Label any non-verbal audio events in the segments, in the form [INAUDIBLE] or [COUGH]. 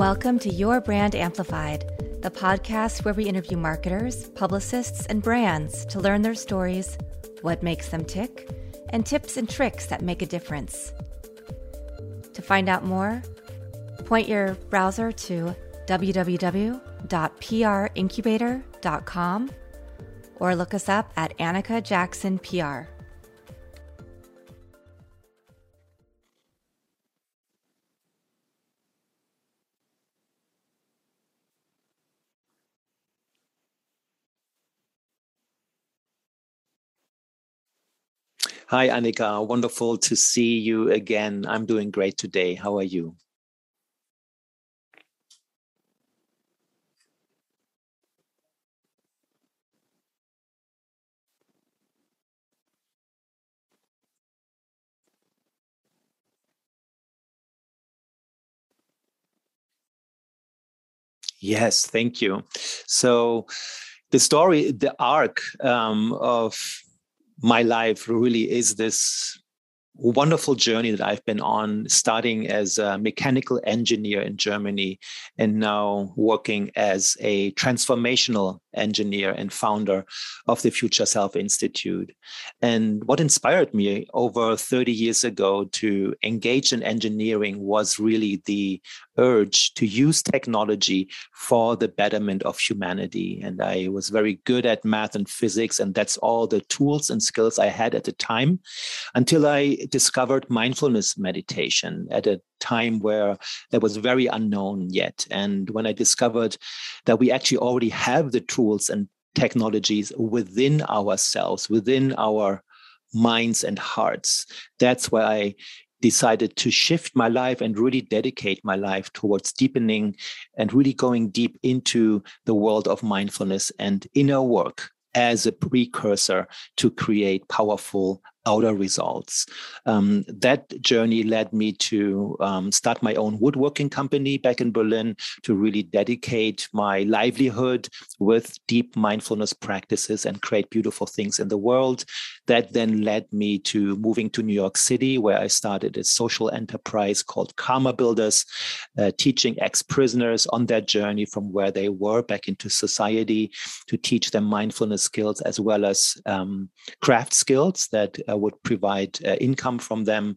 Welcome to Your Brand Amplified, the podcast where we interview marketers, publicists, and brands to learn their stories, what makes them tick, and tips and tricks that make a difference. To find out more, point your browser to www.princubator.com or look us up at Annika Jackson PR. Hi, Annika. Wonderful to see you again. I'm doing great today. How are you? Yes, thank you. So, the story, the arc um, of my life really is this wonderful journey that I've been on, starting as a mechanical engineer in Germany and now working as a transformational engineer and founder of the Future Self Institute. And what inspired me over 30 years ago to engage in engineering was really the urge to use technology for the betterment of humanity. And I was very good at math and physics, and that's all the tools and skills I had at the time until I discovered mindfulness meditation at a time where that was very unknown yet. And when I discovered that we actually already have the tools and technologies within ourselves, within our minds and hearts, that's why I decided to shift my life and really dedicate my life towards deepening and really going deep into the world of mindfulness and inner work as a precursor to create powerful outer results. Um, that journey led me to um, start my own woodworking company back in Berlin to really dedicate my livelihood with deep mindfulness practices and create beautiful things in the world. That then led me to moving to New York City, where I started a social enterprise called Karma Builders, uh, teaching ex prisoners on their journey from where they were back into society to teach them mindfulness skills as well as um, craft skills that would provide uh, income from them.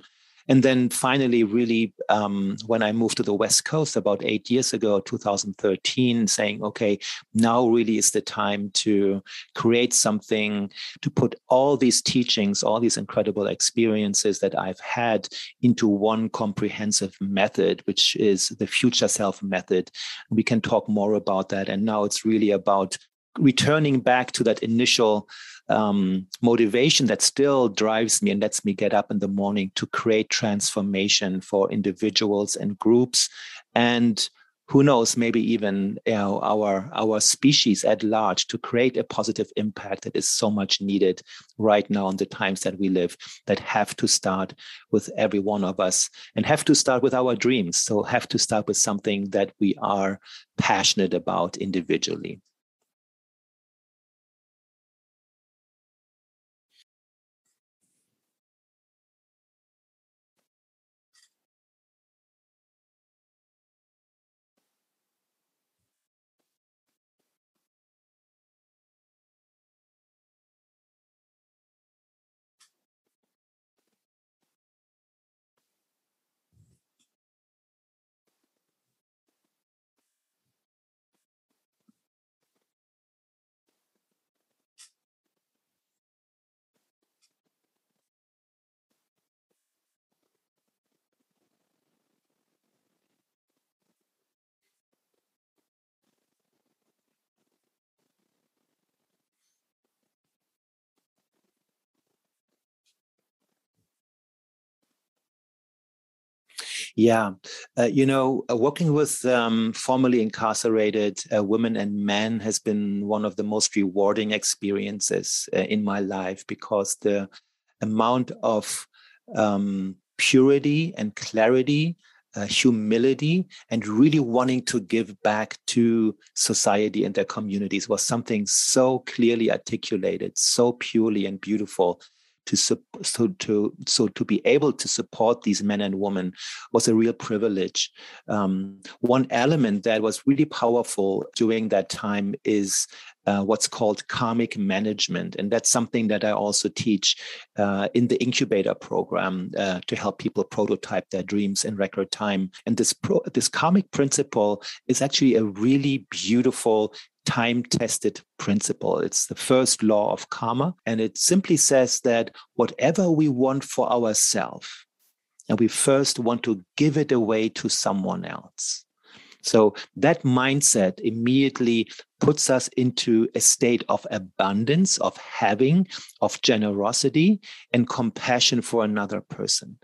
And then finally, really, um, when I moved to the West Coast about eight years ago, 2013, saying, okay, now really is the time to create something, to put all these teachings, all these incredible experiences that I've had into one comprehensive method, which is the Future Self method. We can talk more about that. And now it's really about returning back to that initial um, motivation that still drives me and lets me get up in the morning to create transformation for individuals and groups and who knows maybe even you know, our our species at large to create a positive impact that is so much needed right now in the times that we live that have to start with every one of us and have to start with our dreams. So have to start with something that we are passionate about individually Yeah, uh, you know, uh, working with um, formerly incarcerated uh, women and men has been one of the most rewarding experiences uh, in my life because the amount of um, purity and clarity uh, humility and really wanting to give back to society and their communities was something so clearly articulated, so purely and beautiful to so to so to be able to support these men and women was a real privilege. Um, one element that was really powerful during that time is uh, what's called karmic management. And that's something that I also teach uh, in the incubator program uh, to help people prototype their dreams in record time. And this, pro- this karmic principle is actually a really beautiful time tested principle. It's the first law of karma. And it simply says that whatever we want for ourselves, and we first want to give it away to someone else. So that mindset immediately puts us into a state of abundance, of having, of generosity and compassion for another person.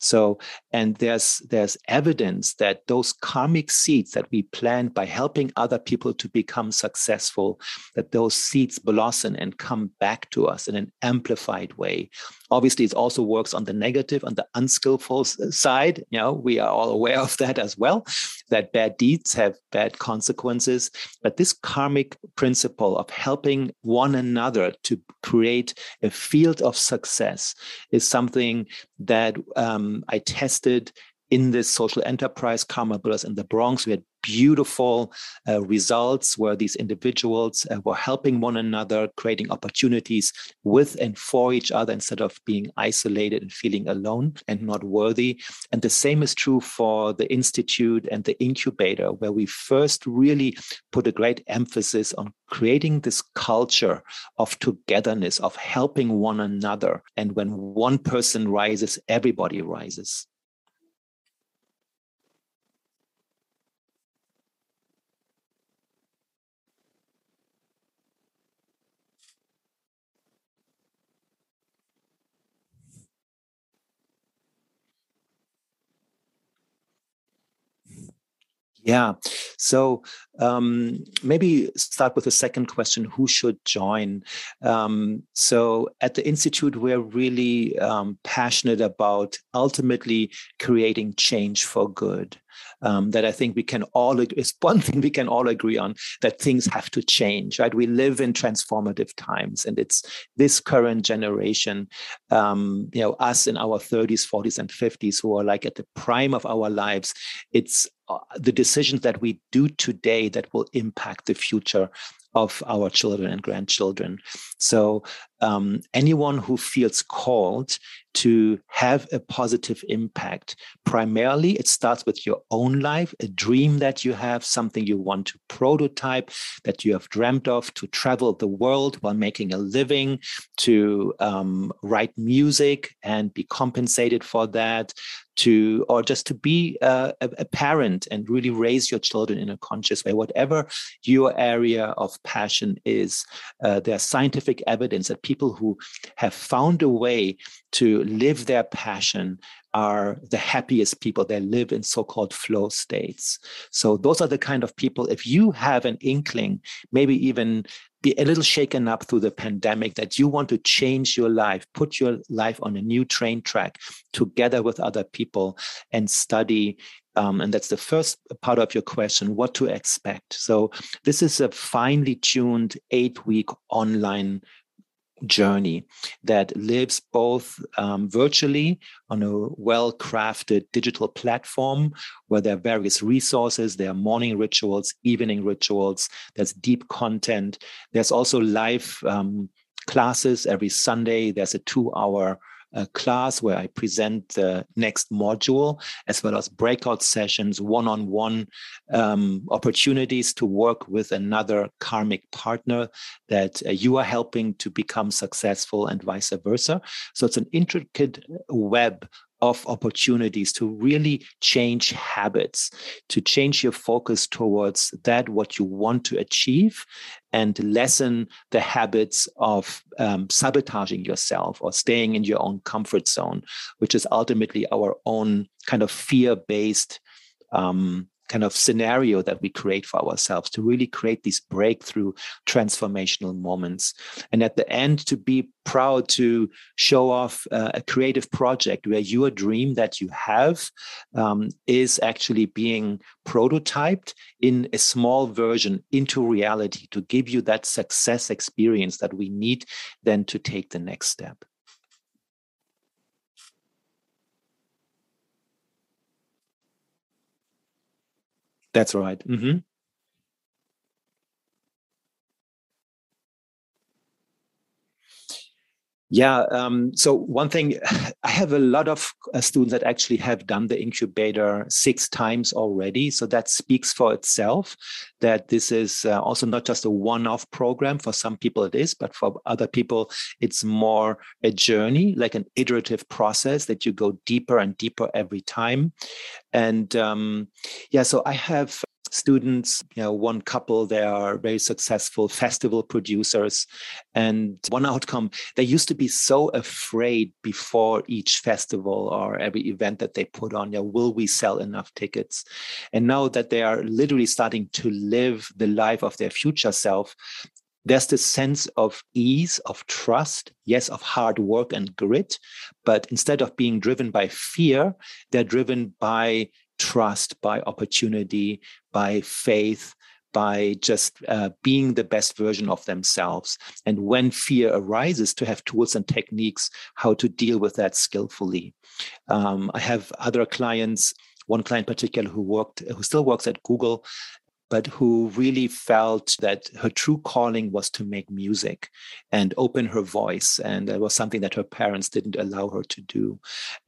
So, and there's there's evidence that those karmic seeds that we plant by helping other people to become successful, that those seeds blossom and come back to us in an amplified way. Obviously, it also works on the negative, on the unskillful side. You know, we are all aware of that as well, that bad deeds have bad consequences. But this karmic principle of helping one another to create a field of success is something that um, I tested in this social enterprise, Karma Builders in the Bronx. We had beautiful uh, results where these individuals uh, were helping one another, creating opportunities with and for each other instead of being isolated and feeling alone and not worthy. And the same is true for the Institute and the incubator, where we first really put a great emphasis on creating this culture of togetherness, of helping one another. And when one person rises, everybody rises. Yeah. So um, maybe start with the second question who should join? Um, so at the Institute, we're really um, passionate about ultimately creating change for good um, that I think we can all agree [LAUGHS] is one thing we can all agree on that things have to change. Right, we live in transformative times, and it's this current generation, um, you know, us in our 30s, 40s, and 50s who are like at the prime of our lives. It's uh, the decisions that we do today that will impact the future of our children and grandchildren. So, um, anyone who feels called to have a positive impact, primarily it starts with your own life, a dream that you have, something you want to prototype, that you have dreamt of, to travel the world while making a living, to um, write music and be compensated for that, to or just to be a, a, parent and really raise your children in a conscious way. Whatever your area of passion is uh, there's scientific evidence that people who have found a way to live their passion are the happiest people they live in so-called flow states so those are the kind of people if you have an inkling maybe even be a little shaken up through the pandemic that you want to change your life, put your life on a new train track together with other people and study. Um, and that's the first part of your question what to expect. So, this is a finely tuned eight week online journey that lives both um, virtually on a well crafted digital platform where there are various resources. There are morning rituals, evening rituals, there's deep content. There's also live um, classes every Sunday. There's a two hour a class where I present the next module, as well as breakout sessions, one on one opportunities to work with another karmic partner that uh, you are helping to become successful, and vice versa. So it's an intricate web of opportunities to really change habits, to change your focus towards that, what you want to achieve, and lessen the habits of um, sabotaging yourself or staying in your own comfort zone, which is ultimately our own kind of fear based um, kind of scenario that we create for ourselves to really create these breakthrough transformational moments. And at the end, to be proud to show off uh, a creative project where your dream that you have um, is actually being prototyped in a small version into reality to give you that success experience that we need then to take the next step. That's right. Mm-hmm. Yeah. Um, so one thing, [SIGHS] I have a lot of uh, students that actually have done the incubator six times already. So that speaks for itself that this is uh, also not just a one-off program. For some people it is, but for other people, it's more a journey, like an iterative process that you go deeper and deeper every time. And um, yeah, so I have students, you know, one couple, they are very successful festival producers. And one outcome, they used to be so afraid before each festival or every event that they put on, you know, will we sell enough tickets? And now that they are literally starting to live the life of their future self, there's this sense of ease, of trust, yes, of hard work and grit. But instead of being driven by fear, they're driven by trust, by opportunity, by faith, by just uh, being the best version of themselves. And when fear arises, to have tools and techniques how to deal with that skillfully. Um, I have other clients. One client particular who worked, who still works at Google, but who really felt that her true calling was to make music and open her voice. And it was something that her parents didn't allow her to do.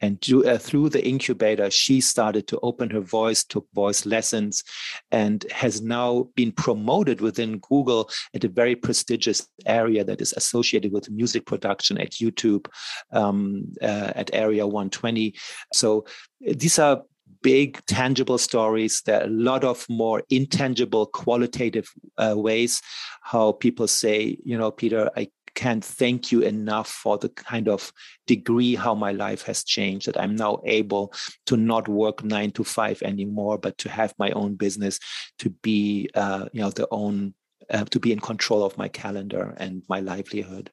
And do, uh, through the incubator, she started to open her voice, took voice lessons, and has now been promoted within Google at a very prestigious area that is associated with music production at YouTube um, uh, at Area 120. So these are big tangible stories there are a lot of more intangible qualitative uh, ways how people say you know peter i can't thank you enough for the kind of degree how my life has changed that i'm now able to not work nine to five anymore but to have my own business to be uh, you know the own uh, to be in control of my calendar and my livelihood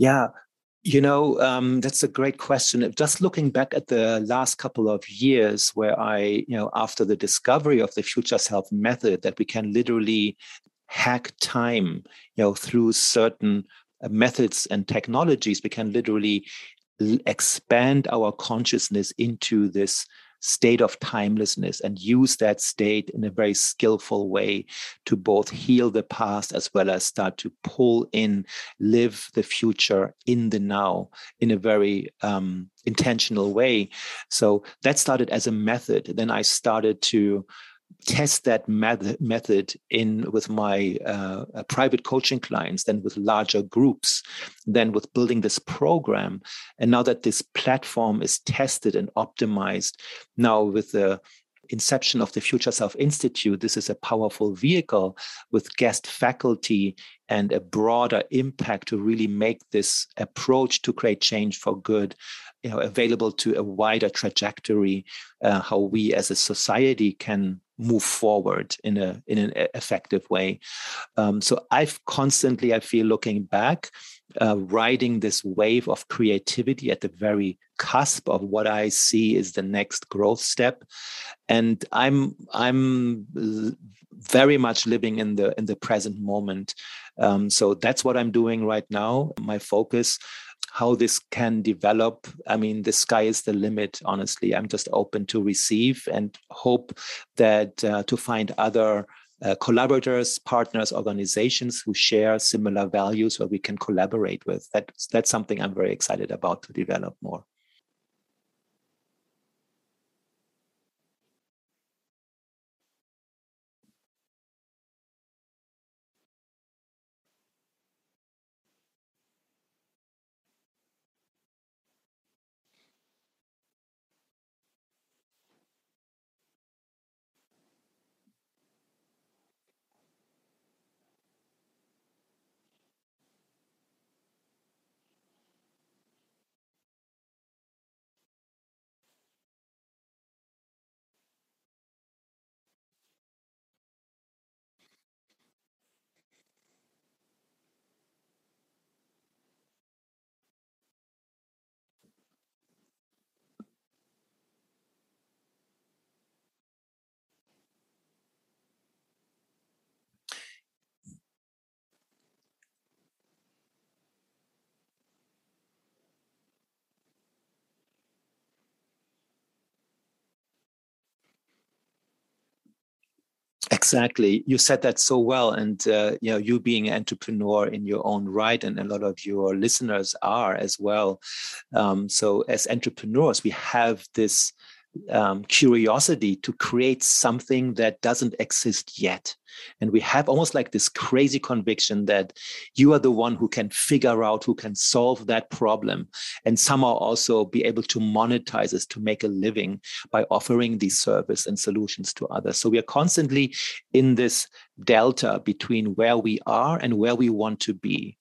Yeah, you know, um, that's a great question. Just looking back at the last couple of years, where I, you know, after the discovery of the future self method, that we can literally hack time, you know, through certain uh, methods and technologies, we can literally expand our consciousness into this state of timelessness and use that state in a very skillful way to both heal the past as well as start to pull in, live the future in the now in a very um, intentional way. So that started as a method. Then I started to test that method, in with my uh, uh, private coaching clients, then with larger groups, then with building this program. And now that this platform is tested and optimized, now with the inception of the Future Self Institute, this is a powerful vehicle with guest faculty and a broader impact to really make this approach to create change for good you know, available to a wider trajectory, uh, how we as a society can move forward in a in an effective way. Um, so I've constantly, I feel, looking back, uh, riding this wave of creativity at the very cusp of what I see is the next growth step, and I'm I'm very much living in the in the present moment. Um, so that's what I'm doing right now. My focus how this can develop i mean the sky is the limit honestly i'm just open to receive and hope that uh, to find other uh, collaborators partners organizations who share similar values where we can collaborate with. That that's something i'm very excited about to develop more Exactly. You said that so well. And, uh, you know, you being an entrepreneur in your own right, and a lot of your listeners are as well. Um, so, as entrepreneurs, we have this um, curiosity to create something that doesn't exist yet. And we have almost like this crazy conviction that you are the one who can figure out, who can solve that problem, and somehow also be able to monetize this to make a living by offering these service and solutions to others. So we are constantly in this delta between where we are and where we want to be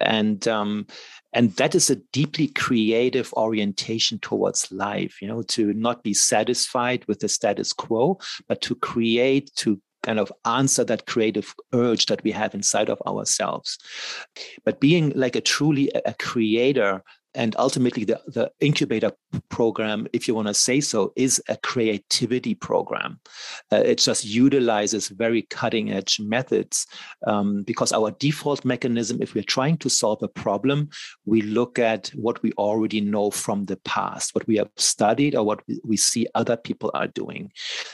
and um, and that is a deeply creative orientation towards life you know to not be satisfied with the status quo but to create to kind of answer that creative urge that we have inside of ourselves. But being like a truly a creator and ultimately the, the incubator program if you want to say so is a creativity program. Uh, it just utilizes very cutting edge methods um, because our default mechanism if we're trying to solve a problem we look at what we already know from the past what we have studied or what we see other people are doing.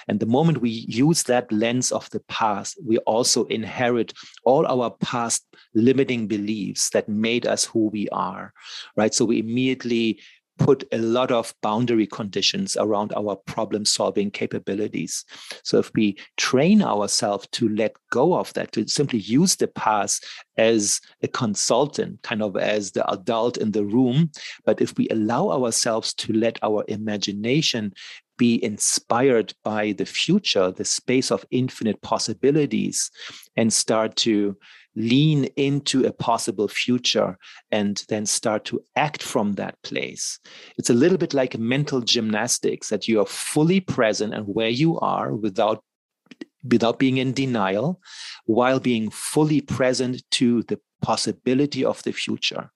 And the moment we use that lens of the past we also inherit all our past limiting beliefs that made us who we are right? So we immediately put a lot of boundary conditions around our problem solving capabilities. So if we train ourselves to let go of that, to simply use the past as a consultant, kind of as the adult in the room, but if we allow ourselves to let our imagination be inspired by the future, the space of infinite possibilities, and start to lean into a possible future and then start to act from that place. It's a little bit like mental gymnastics that you are fully present and where you are without without being in denial while being fully present to the possibility of the future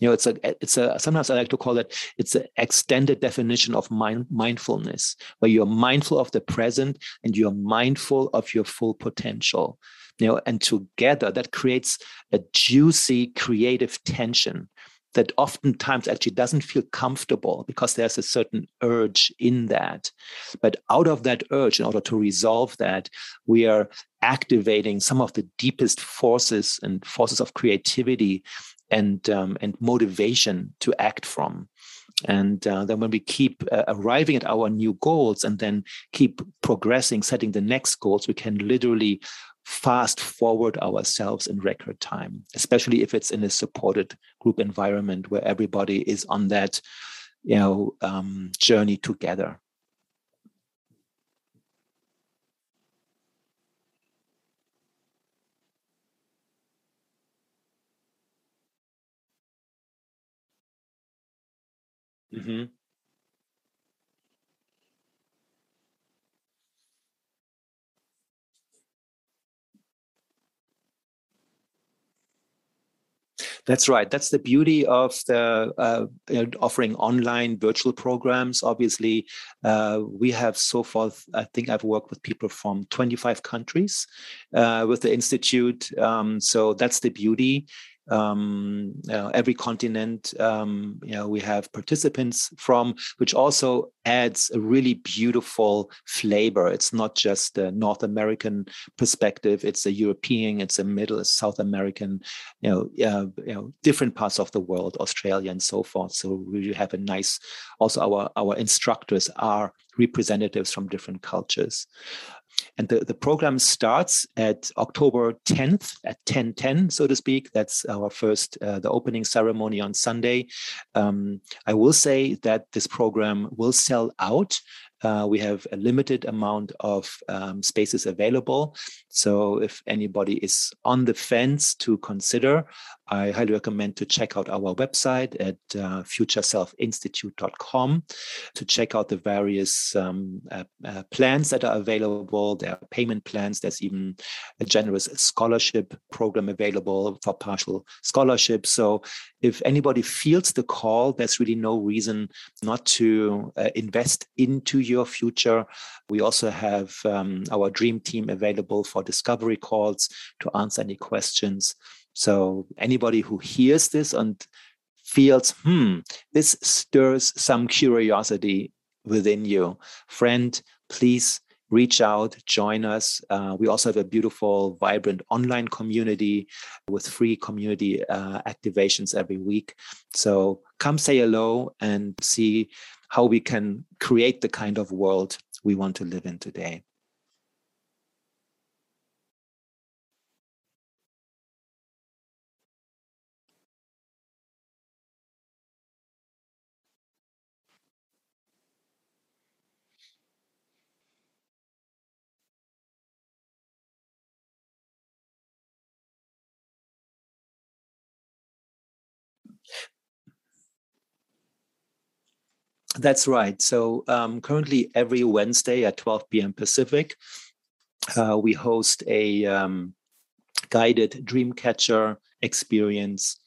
you know it's a it's a sometimes i like to call it it's an extended definition of mind, mindfulness where you're mindful of the present and you're mindful of your full potential know and together that creates a juicy creative tension that oftentimes actually doesn't feel comfortable because there's a certain urge in that. But out of that urge, in order to resolve that, we are activating some of the deepest forces and forces of creativity and um, and motivation to act from and uh, then when we keep uh, arriving at our new goals and then keep progressing setting the next goals we can literally fast forward ourselves in record time especially if it's in a supported group environment where everybody is on that you know um, journey together Mm-hmm. That's right. That's the beauty of the uh, offering online virtual programs. Obviously, uh, we have so far. I think I've worked with people from 25 countries uh, with the institute. Um, so that's the beauty um, you know, every continent. Um, you know, we have participants from, which also adds a really beautiful flavor. It's not just a North American perspective; it's a European, it's a Middle, a South American, you know, uh, you know, different parts of the world, Australia, and so forth. So we have a nice. Also, our our instructors are representatives from different cultures. And the, the program starts at October 10th at 1010, so to speak. That's our first, uh, the opening ceremony on Sunday. Um, I will say that this program will sell out uh, we have a limited amount of um, spaces available. So if anybody is on the fence to consider, I highly recommend to check out our website at uh, futureselfinstitute.com to check out the various um, uh, uh, plans that are available. There are payment plans. There's even a generous scholarship program available for partial scholarships. So if anybody feels the call, there's really no reason not to uh, invest into your future. We also have um, our dream team available for discovery calls to answer any questions. So anybody who hears this and feels, hmm, this stirs some curiosity within you, friend, please reach out, join us. Uh, we also have a beautiful, vibrant online community with free community uh, activations every week. So come say hello and see how we can create the kind of world we want to live in today. That's right. So um, currently, every Wednesday at 12 p.m. Pacific, uh, we host a um, guided Dreamcatcher experience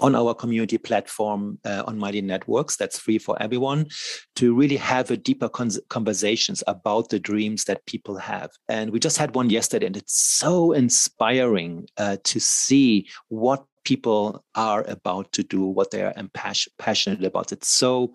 on our community platform uh, on Mighty Networks. That's free for everyone to really have a deeper con- conversations about the dreams that people have. And we just had one yesterday, and it's so inspiring uh, to see what people are about to do, what they are passionate about. It's so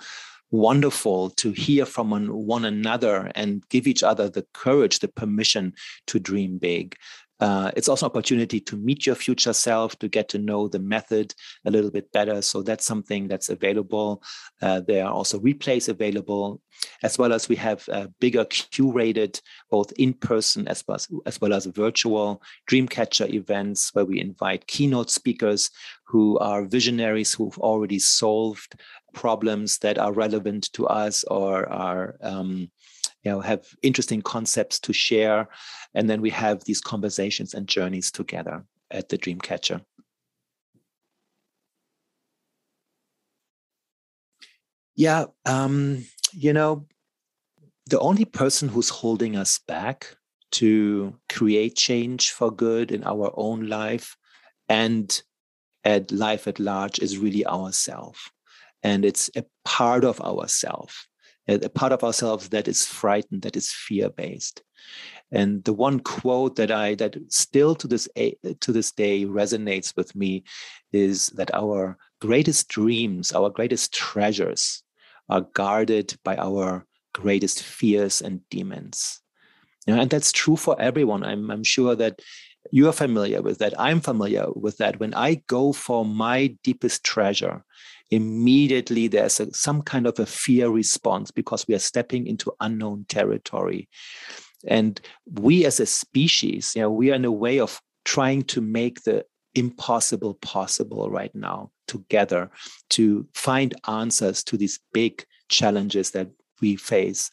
wonderful to hear from one another and give each other the courage, the permission to dream big. Uh, it's also an opportunity to meet your future self, to get to know the method a little bit better. So that's something that's available. Uh, there are also replays available, as well as we have uh, bigger curated, both in person as well as, as well as virtual Dreamcatcher events where we invite keynote speakers who are visionaries who've already solved problems that are relevant to us or are um, you know have interesting concepts to share. And then we have these conversations and journeys together at the dreamcatcher. Yeah um, you know the only person who's holding us back to create change for good in our own life and at life at large is really ourself and it's a part of ourself a part of ourselves that is frightened that is fear based and the one quote that i that still to this to this day resonates with me is that our greatest dreams our greatest treasures are guarded by our greatest fears and demons. Know, and that's true for everyone. I'm, I'm sure that you are familiar with that. I'm familiar with that. When i go for my deepest treasure immediately there's a, some kind of a fear response because we are stepping into unknown territory. And we as a species, you know, we are in a way of trying to make the impossible possible right now together to find answers to these big challenges that we face.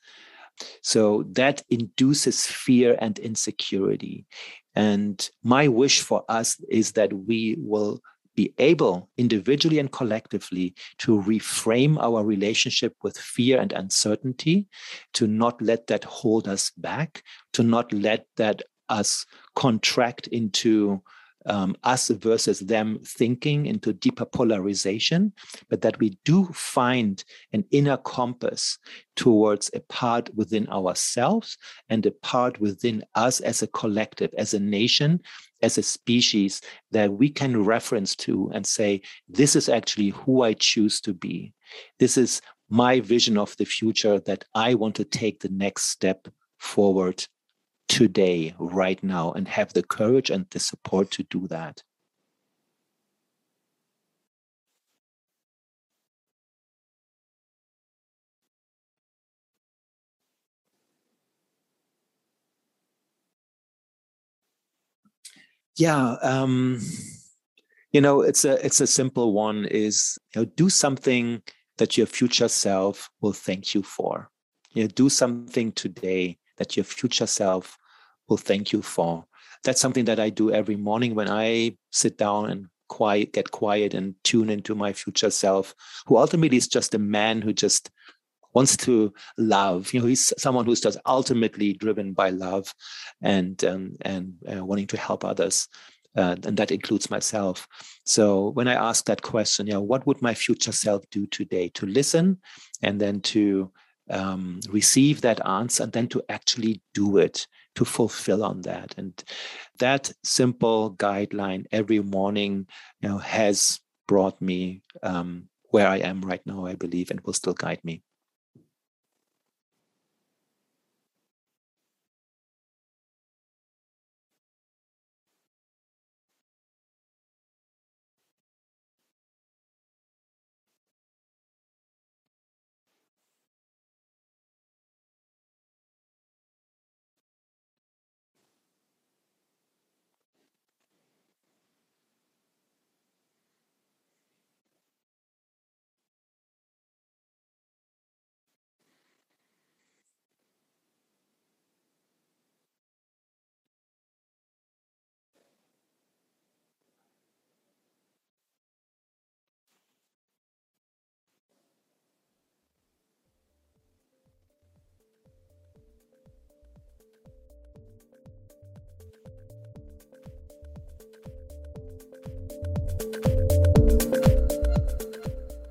So that induces fear and insecurity. And my wish for us is that we will be able individually and collectively to reframe our relationship with fear and uncertainty, to not let that hold us back, to not let that us contract into um, us versus them thinking into deeper polarization, but that we do find an inner compass towards a part within ourselves and a part within us as a collective, as a nation, as a species that we can reference to and say, this is actually who I choose to be. This is my vision of the future that I want to take the next step forward today, right now, and have the courage and the support to do that. Yeah, um, you know, it's a it's a simple one. Is you know, do something that your future self will thank you for. You know, do something today that your future self will thank you for. That's something that I do every morning when I sit down and quiet, get quiet and tune into my future self, who ultimately is just a man who just wants to love. You know, he's someone who's just ultimately driven by love and um, and uh, wanting to help others. Uh, and that includes myself. So when I ask that question, you know, what would my future self do today? To listen and then to um, receive that answer and then to actually do it to fulfill on that and that simple guideline every morning you know has brought me um, where i am right now i believe and will still guide me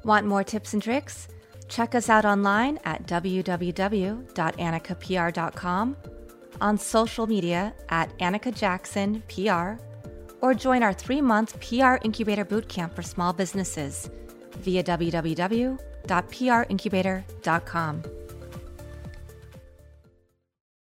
Want more tips and tricks? Check us out online at www.annikapr.com, on social media at Annika Jackson PR, or join our three month PR Incubator Bootcamp for small businesses via www.princubator.com.